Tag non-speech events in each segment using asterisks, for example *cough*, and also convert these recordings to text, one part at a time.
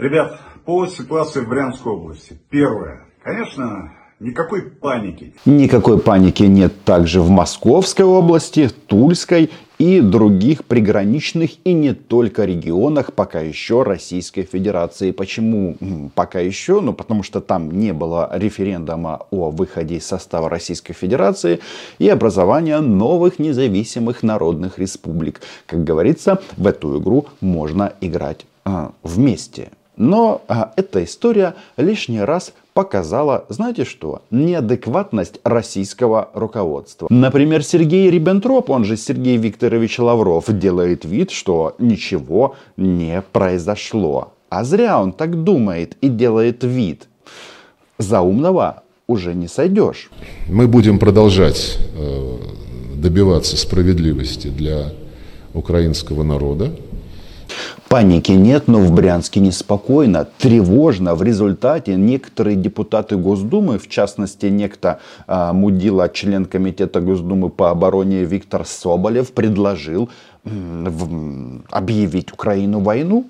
Ребят, по ситуации в Брянской области. Первое. Конечно, Никакой паники. Никакой паники нет также в Московской области, Тульской и других приграничных и не только регионах пока еще Российской Федерации. Почему пока еще? Ну, потому что там не было референдума о выходе из состава Российской Федерации и образования новых независимых народных республик. Как говорится, в эту игру можно играть а, вместе. Но а, эта история лишний раз показала, знаете что, неадекватность российского руководства. Например, Сергей Риббентроп, он же Сергей Викторович Лавров, делает вид, что ничего не произошло. А зря он так думает и делает вид. За умного уже не сойдешь. Мы будем продолжать э, добиваться справедливости для украинского народа. Паники нет, но в Брянске неспокойно, тревожно. В результате некоторые депутаты Госдумы, в частности некто а, Мудила, член комитета Госдумы по обороне Виктор Соболев, предложил м, объявить Украину войну.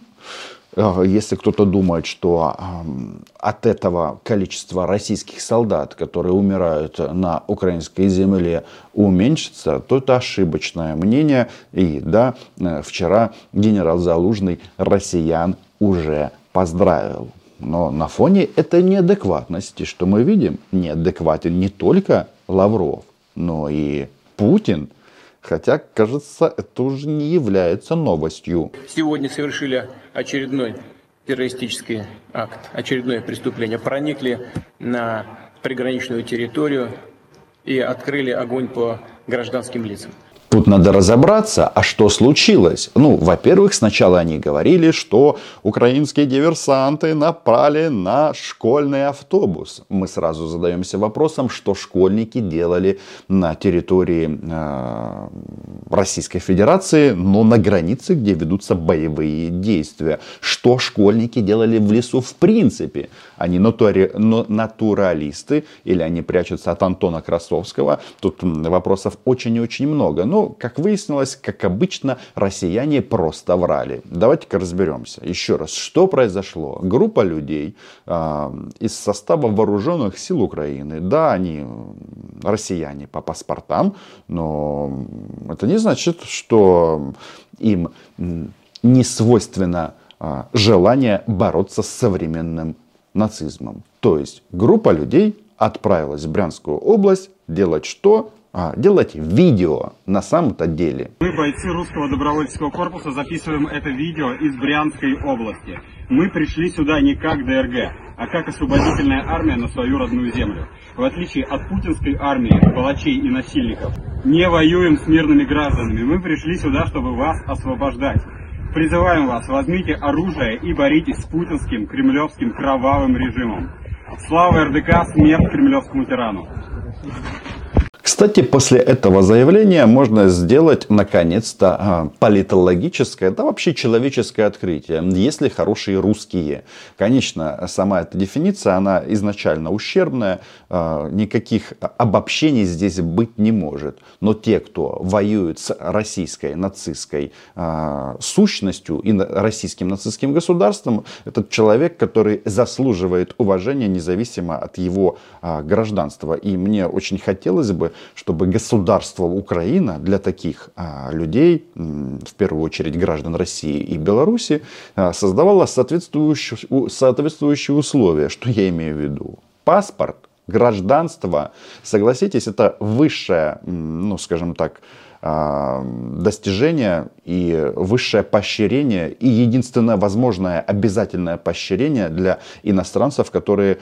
Э, если кто-то думает, что от этого количество российских солдат, которые умирают на украинской земле, уменьшится, то это ошибочное мнение. И да, э, вчера генерал Залужный россиян уже поздравил. Но на фоне этой неадекватности, что мы видим, неадекватен не только Лавров, но и Путин – Хотя, кажется, это уже не является новостью. Сегодня совершили очередной террористический акт, очередное преступление. Проникли на приграничную территорию и открыли огонь по гражданским лицам. Тут надо разобраться, а что случилось? Ну, во-первых, сначала они говорили, что украинские диверсанты напали на школьный автобус. Мы сразу задаемся вопросом, что школьники делали на территории э, Российской Федерации, но на границе, где ведутся боевые действия. Что школьники делали в лесу в принципе? Они натури... натуралисты или они прячутся от Антона Красовского? Тут вопросов очень и очень много. Но ну, как выяснилось, как обычно, россияне просто врали. Давайте-ка разберемся. Еще раз, что произошло? Группа людей э, из состава вооруженных сил Украины, да, они россияне по паспортам, но это не значит, что им не свойственно э, желание бороться с современным нацизмом. То есть группа людей отправилась в Брянскую область делать что? А, делать видео на самом-то деле. Мы, бойцы русского добровольческого корпуса, записываем это видео из Брянской области. Мы пришли сюда не как ДРГ, а как освободительная армия на свою родную землю. В отличие от путинской армии, палачей и насильников, не воюем с мирными гражданами. Мы пришли сюда, чтобы вас освобождать. Призываем вас, возьмите оружие и боритесь с путинским, кремлевским, кровавым режимом. Слава РДК, смерть кремлевскому тирану. Кстати, после этого заявления можно сделать наконец-то а, политологическое, да вообще человеческое открытие, если хорошие русские. Конечно, сама эта дефиниция, она изначально ущербная, а, никаких обобщений здесь быть не может. Но те, кто воюет с российской нацистской а, сущностью и российским нацистским государством, этот человек, который заслуживает уважения независимо от его гражданства. И мне очень хотелось бы, чтобы государство Украина для таких а, людей, в первую очередь граждан России и Беларуси, а, создавало соответствующие, соответствующие условия. Что я имею в виду? Паспорт, гражданство, согласитесь, это высшее, ну скажем так, а, достижение и высшее поощрение и единственное возможное обязательное поощрение для иностранцев, которые,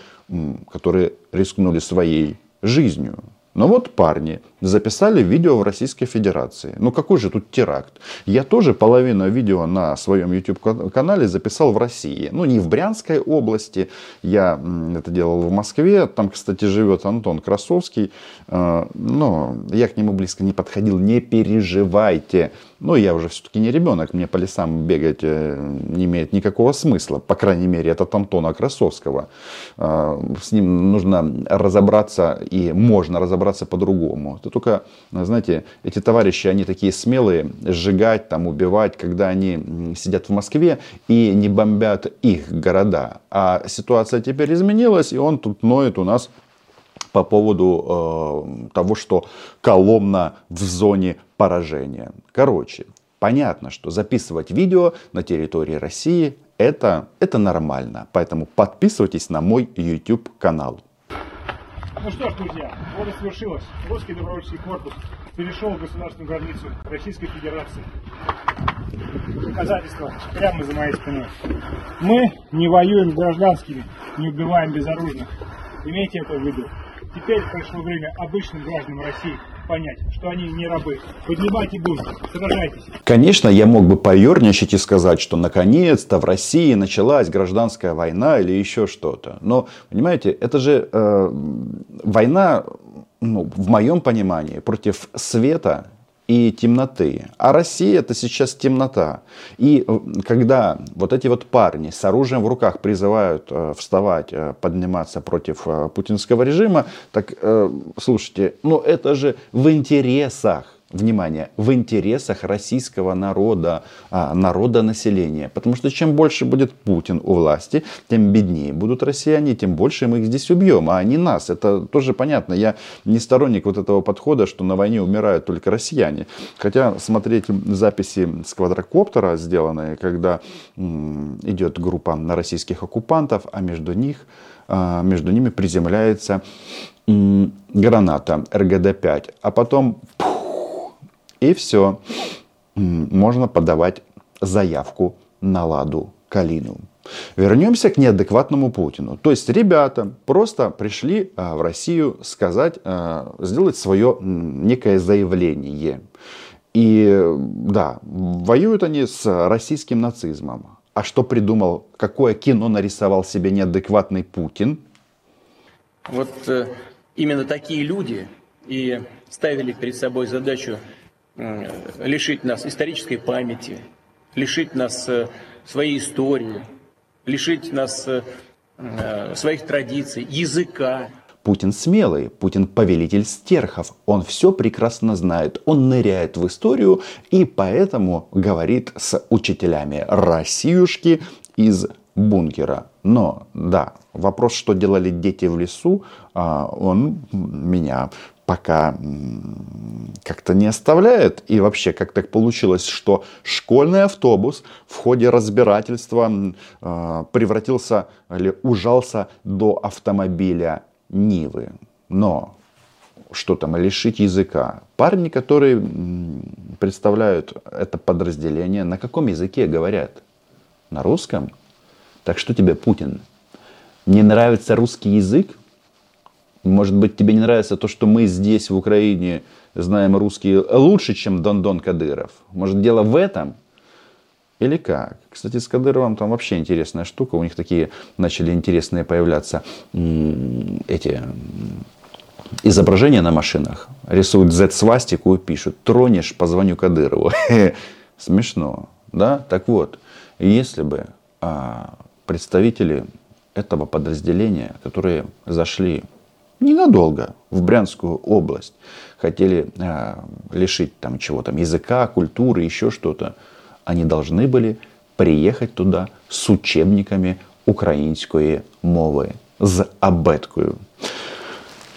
которые рискнули своей жизнью. Но вот парни записали видео в Российской Федерации. Ну какой же тут теракт? Я тоже половину видео на своем YouTube-канале записал в России. Ну не в Брянской области, я это делал в Москве. Там, кстати, живет Антон Красовский. Э, но я к нему близко не подходил. Не переживайте. Но я уже все-таки не ребенок. Мне по лесам бегать э, не имеет никакого смысла. По крайней мере, это от Антона Красовского. Э, с ним нужно разобраться и можно разобраться по-другому. Это только, знаете, эти товарищи, они такие смелые, сжигать, там, убивать, когда они сидят в Москве и не бомбят их города. А ситуация теперь изменилась, и он тут ноет у нас по поводу э, того, что Коломна в зоне поражения. Короче, понятно, что записывать видео на территории России это, это нормально. Поэтому подписывайтесь на мой YouTube канал. Ну что ж, друзья, вот и свершилось. Русский добровольческий корпус перешел в государственную границу Российской Федерации. Доказательства прямо за моей спиной. Мы не воюем с гражданскими, не убиваем безоружных. Имейте это в виду. Теперь пришло время обычным гражданам России понять, что они не рабы. Поднимайте бунт, сражайтесь. Конечно, я мог бы поерничать и сказать, что наконец-то в России началась гражданская война или еще что-то. Но, понимаете, это же э, война, ну, в моем понимании, против света и темноты. А Россия это сейчас темнота. И э, когда вот эти вот парни с оружием в руках призывают э, вставать, э, подниматься против путинского режима, так слушайте, ну это же в интересах внимание, в интересах российского народа, а, народа населения. Потому что чем больше будет Путин у власти, тем беднее будут россияне, тем больше мы их здесь убьем, а не нас. Это тоже понятно. Я не сторонник вот этого подхода, что на войне умирают только россияне. Хотя смотреть записи с квадрокоптера, сделанные, когда идет группа на российских оккупантов, а между них а, между ними приземляется граната РГД-5, а потом пух, и все. Можно подавать заявку на Ладу Калину. Вернемся к неадекватному Путину. То есть ребята просто пришли а, в Россию сказать, а, сделать свое некое заявление. И да, воюют они с российским нацизмом. А что придумал, какое кино нарисовал себе неадекватный Путин? Вот э, именно такие люди и ставили перед собой задачу лишить нас исторической памяти, лишить нас э, своей истории, лишить нас э, своих традиций, языка. Путин смелый, Путин повелитель стерхов. Он все прекрасно знает. Он ныряет в историю и поэтому говорит с учителями Россиюшки из бункера. Но, да, вопрос, что делали дети в лесу, а, он меня пока как-то не оставляет. И вообще, как так получилось, что школьный автобус в ходе разбирательства э, превратился или ужался до автомобиля Нивы. Но что там, лишить языка. Парни, которые представляют это подразделение, на каком языке говорят? На русском? Так что тебе, Путин, не нравится русский язык? Может быть, тебе не нравится то, что мы здесь, в Украине, знаем русский лучше, чем Дондон Кадыров? Может, дело в этом? Или как? Кстати, с Кадыровым там вообще интересная штука. У них такие начали интересные появляться эти изображения на машинах. Рисуют Z-свастику и пишут «Тронешь, позвоню Кадырову». *laughs* Смешно, да? Так вот, если бы а, представители этого подразделения, которые зашли ненадолго в Брянскую область. Хотели э, лишить там чего там, языка, культуры, еще что-то. Они должны были приехать туда с учебниками украинской мовы, с абеткою.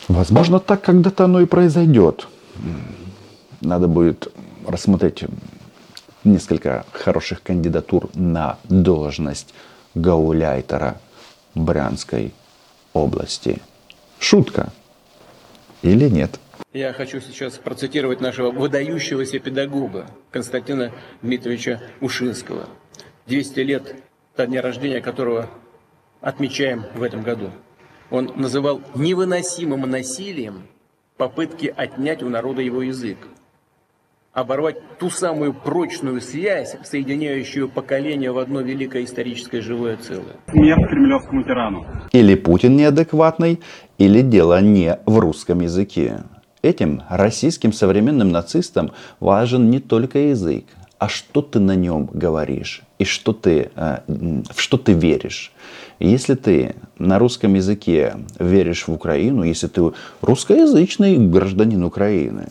Возможно, так когда-то оно и произойдет. Надо будет рассмотреть несколько хороших кандидатур на должность гауляйтера Брянской области. Шутка или нет? Я хочу сейчас процитировать нашего выдающегося педагога Константина Дмитриевича Ушинского. 200 лет до дня рождения которого отмечаем в этом году. Он называл невыносимым насилием попытки отнять у народа его язык оборвать ту самую прочную связь, соединяющую поколения в одно великое историческое живое целое. Смерть кремлевскому тирану. Или Путин неадекватный, или дело не в русском языке. Этим российским современным нацистам важен не только язык, а что ты на нем говоришь и что ты, э, в что ты веришь. Если ты на русском языке веришь в Украину, если ты русскоязычный гражданин Украины,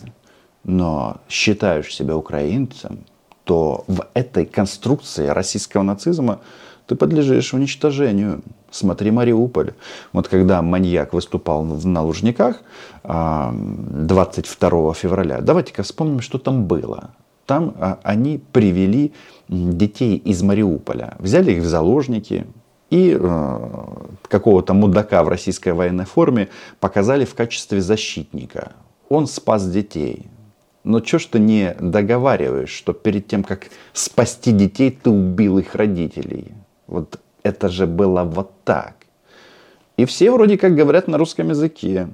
но считаешь себя украинцем, то в этой конструкции российского нацизма ты подлежишь уничтожению. Смотри Мариуполь. Вот когда маньяк выступал на Лужниках 22 февраля, давайте-ка вспомним, что там было. Там а, они привели детей из Мариуполя, взяли их в заложники, и э, какого-то мудака в российской военной форме показали в качестве защитника. Он спас детей. Но что ж ты не договариваешь, что перед тем, как спасти детей, ты убил их родителей? Вот это же было вот так. И все вроде как говорят на русском языке.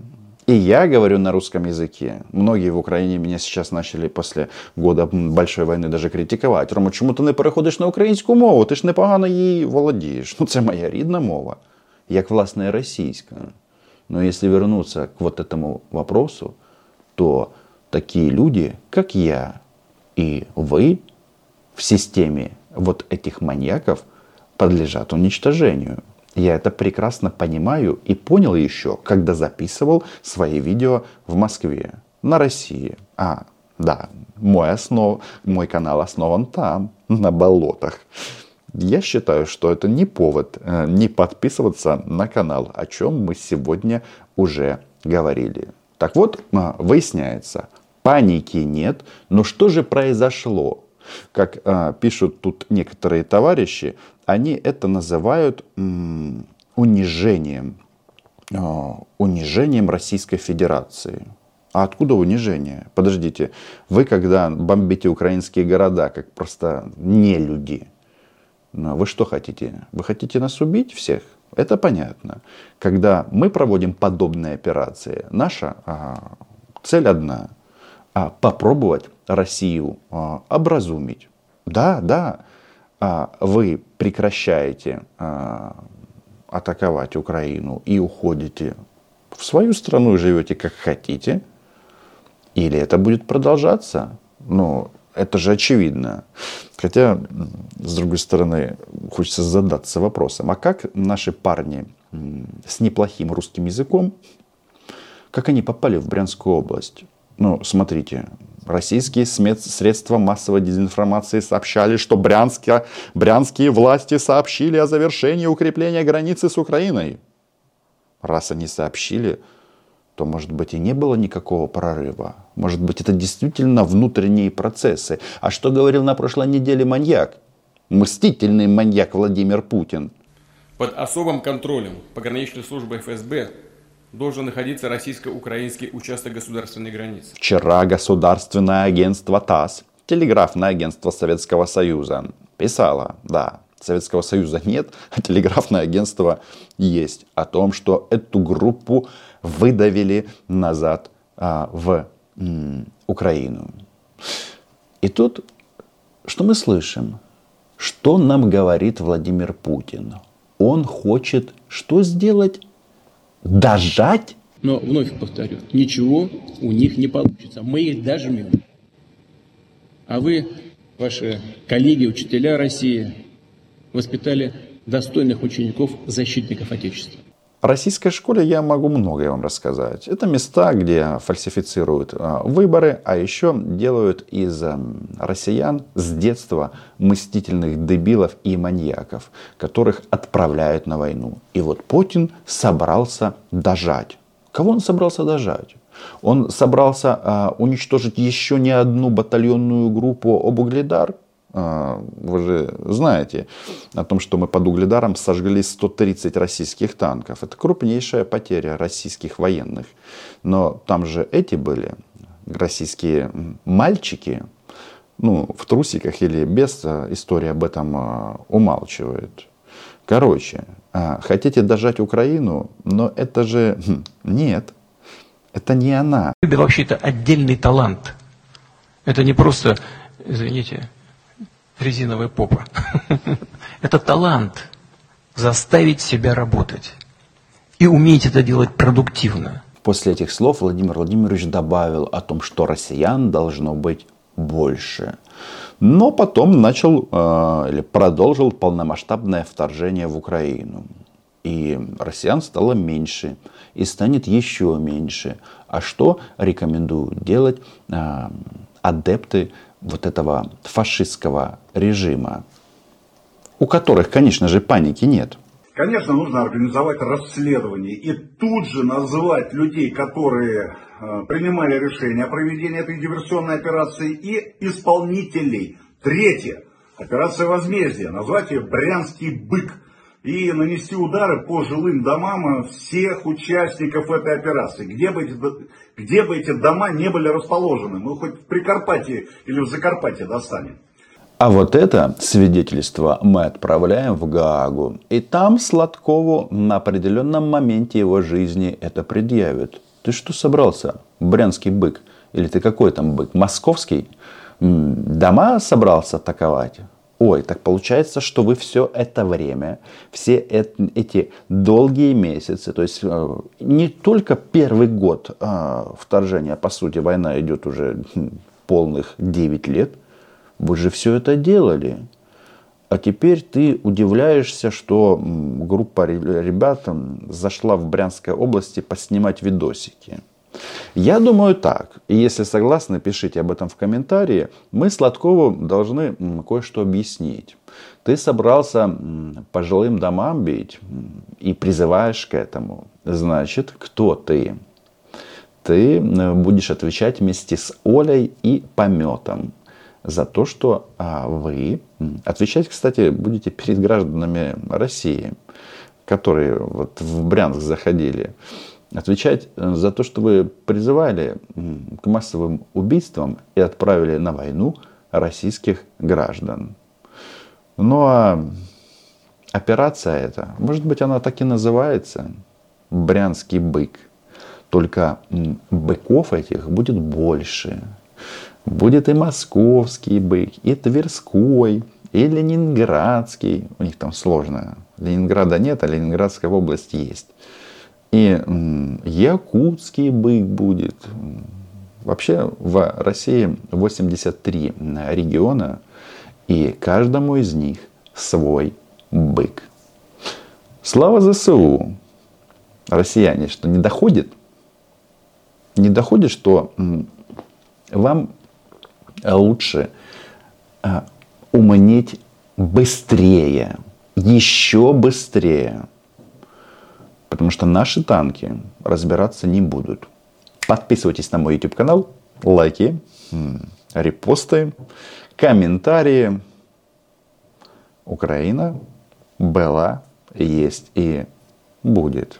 И я говорю на русском языке. Многие в Украине меня сейчас начали после года большой войны даже критикувати. Рома, чому ти не переходиш на українську мову? Ти ж непогано її володієш. Ну це моя рідна мова, як власне російська. Но если вернуться к вот этому вопросу, то такие люди, как я и вы, в системе вот этих маньяков подлежат уничтожению. Я это прекрасно понимаю и понял еще, когда записывал свои видео в Москве, на России. А, да, мой, основ, мой канал основан там, на болотах. Я считаю, что это не повод э, не подписываться на канал, о чем мы сегодня уже говорили. Так вот, а, выясняется, паники нет, но что же произошло? Как э, пишут тут некоторые товарищи, они это называют унижением, а, унижением Российской Федерации. А откуда унижение? Подождите, вы когда бомбите украинские города, как просто не люди, ну, вы что хотите? Вы хотите нас убить всех? Это понятно. Когда мы проводим подобные операции, наша а, цель одна а, попробовать Россию а, образумить. Да, да, вы прекращаете атаковать Украину и уходите в свою страну и живете как хотите, или это будет продолжаться, ну, это же очевидно. Хотя, с другой стороны, хочется задаться вопросом, а как наши парни с неплохим русским языком, как они попали в Брянскую область? Ну, смотрите, Российские средства массовой дезинформации сообщали, что брянские, брянские власти сообщили о завершении укрепления границы с Украиной. Раз они сообщили, то, может быть, и не было никакого прорыва. Может быть, это действительно внутренние процессы. А что говорил на прошлой неделе маньяк? Мстительный маньяк Владимир Путин. Под особым контролем пограничной службы ФСБ должен находиться российско-украинский участок государственной границы. Вчера государственное агентство ТАСС, телеграфное агентство Советского Союза, писало, да, Советского Союза нет, а телеграфное агентство есть, о том, что эту группу выдавили назад а, в м, Украину. И тут, что мы слышим? Что нам говорит Владимир Путин? Он хочет что сделать? дожать? Но вновь повторю, ничего у них не получится. Мы их дожмем. А вы, ваши коллеги, учителя России, воспитали достойных учеников, защитников Отечества. Российской школе я могу многое вам рассказать. Это места, где фальсифицируют а, выборы, а еще делают из россиян с детства мстительных дебилов и маньяков, которых отправляют на войну. И вот Путин собрался дожать. Кого он собрался дожать? Он собрался а, уничтожить еще не одну батальонную группу Обугледар, вы же знаете о том, что мы под Угледаром сожгли 130 российских танков. Это крупнейшая потеря российских военных. Но там же эти были, российские мальчики, ну, в трусиках или без, а, история об этом а, умалчивает. Короче, хотите дожать Украину, но это же хм, нет, это не она. Это вообще-то отдельный талант. Это не просто, извините, резиновая попа. *laughs* Это талант заставить себя работать. И уметь это делать продуктивно. После этих слов Владимир Владимирович добавил о том, что россиян должно быть больше. Но потом начал э, или продолжил полномасштабное вторжение в Украину. И россиян стало меньше. И станет еще меньше. А что рекомендуют делать а, адепты вот этого фашистского режима? У которых, конечно же, паники нет. Конечно, нужно организовать расследование и тут же назвать людей, которые э, принимали решение о проведении этой диверсионной операции и исполнителей. Третье. Операция возмездия. Назвать ее «Брянский бык» и нанести удары по жилым домам всех участников этой операции, где бы, эти, где бы эти дома не были расположены. Мы хоть в Прикарпатье или в Закарпатье достанем. А вот это свидетельство мы отправляем в Гаагу. И там Сладкову на определенном моменте его жизни это предъявят. Ты что собрался? Брянский бык? Или ты какой там бык? Московский? Дома собрался атаковать? Ой, так получается, что вы все это время, все эти долгие месяцы, то есть э, не только первый год а, вторжения, по сути, война идет уже полных 9 лет, вы же все это делали. А теперь ты удивляешься, что группа ребят зашла в Брянской области поснимать видосики. Я думаю так. И если согласны, пишите об этом в комментарии. Мы Сладкову должны кое-что объяснить. Ты собрался по жилым домам бить и призываешь к этому. Значит, кто ты? Ты будешь отвечать вместе с Олей и Пометом за то, что а, вы отвечать, кстати, будете перед гражданами России, которые вот в Брянск заходили отвечать э, за то, что вы призывали к массовым убийствам и отправили на войну российских граждан. Ну а операция эта, может быть, она так и называется, Брянский бык. Только быков этих будет больше. Будет и московский бык, и тверской, и ленинградский. У них там сложно. Ленинграда нет, а Ленинградская область есть. И якутский бык будет. Вообще в России 83 региона, и каждому из них свой бык. Слава ЗСУ! Россияне, что не доходит? Не доходит, что вам лучше а, умнеть быстрее, еще быстрее. Потому что наши танки разбираться не будут. Подписывайтесь на мой YouTube канал, лайки, репосты, комментарии. Украина была, есть и будет.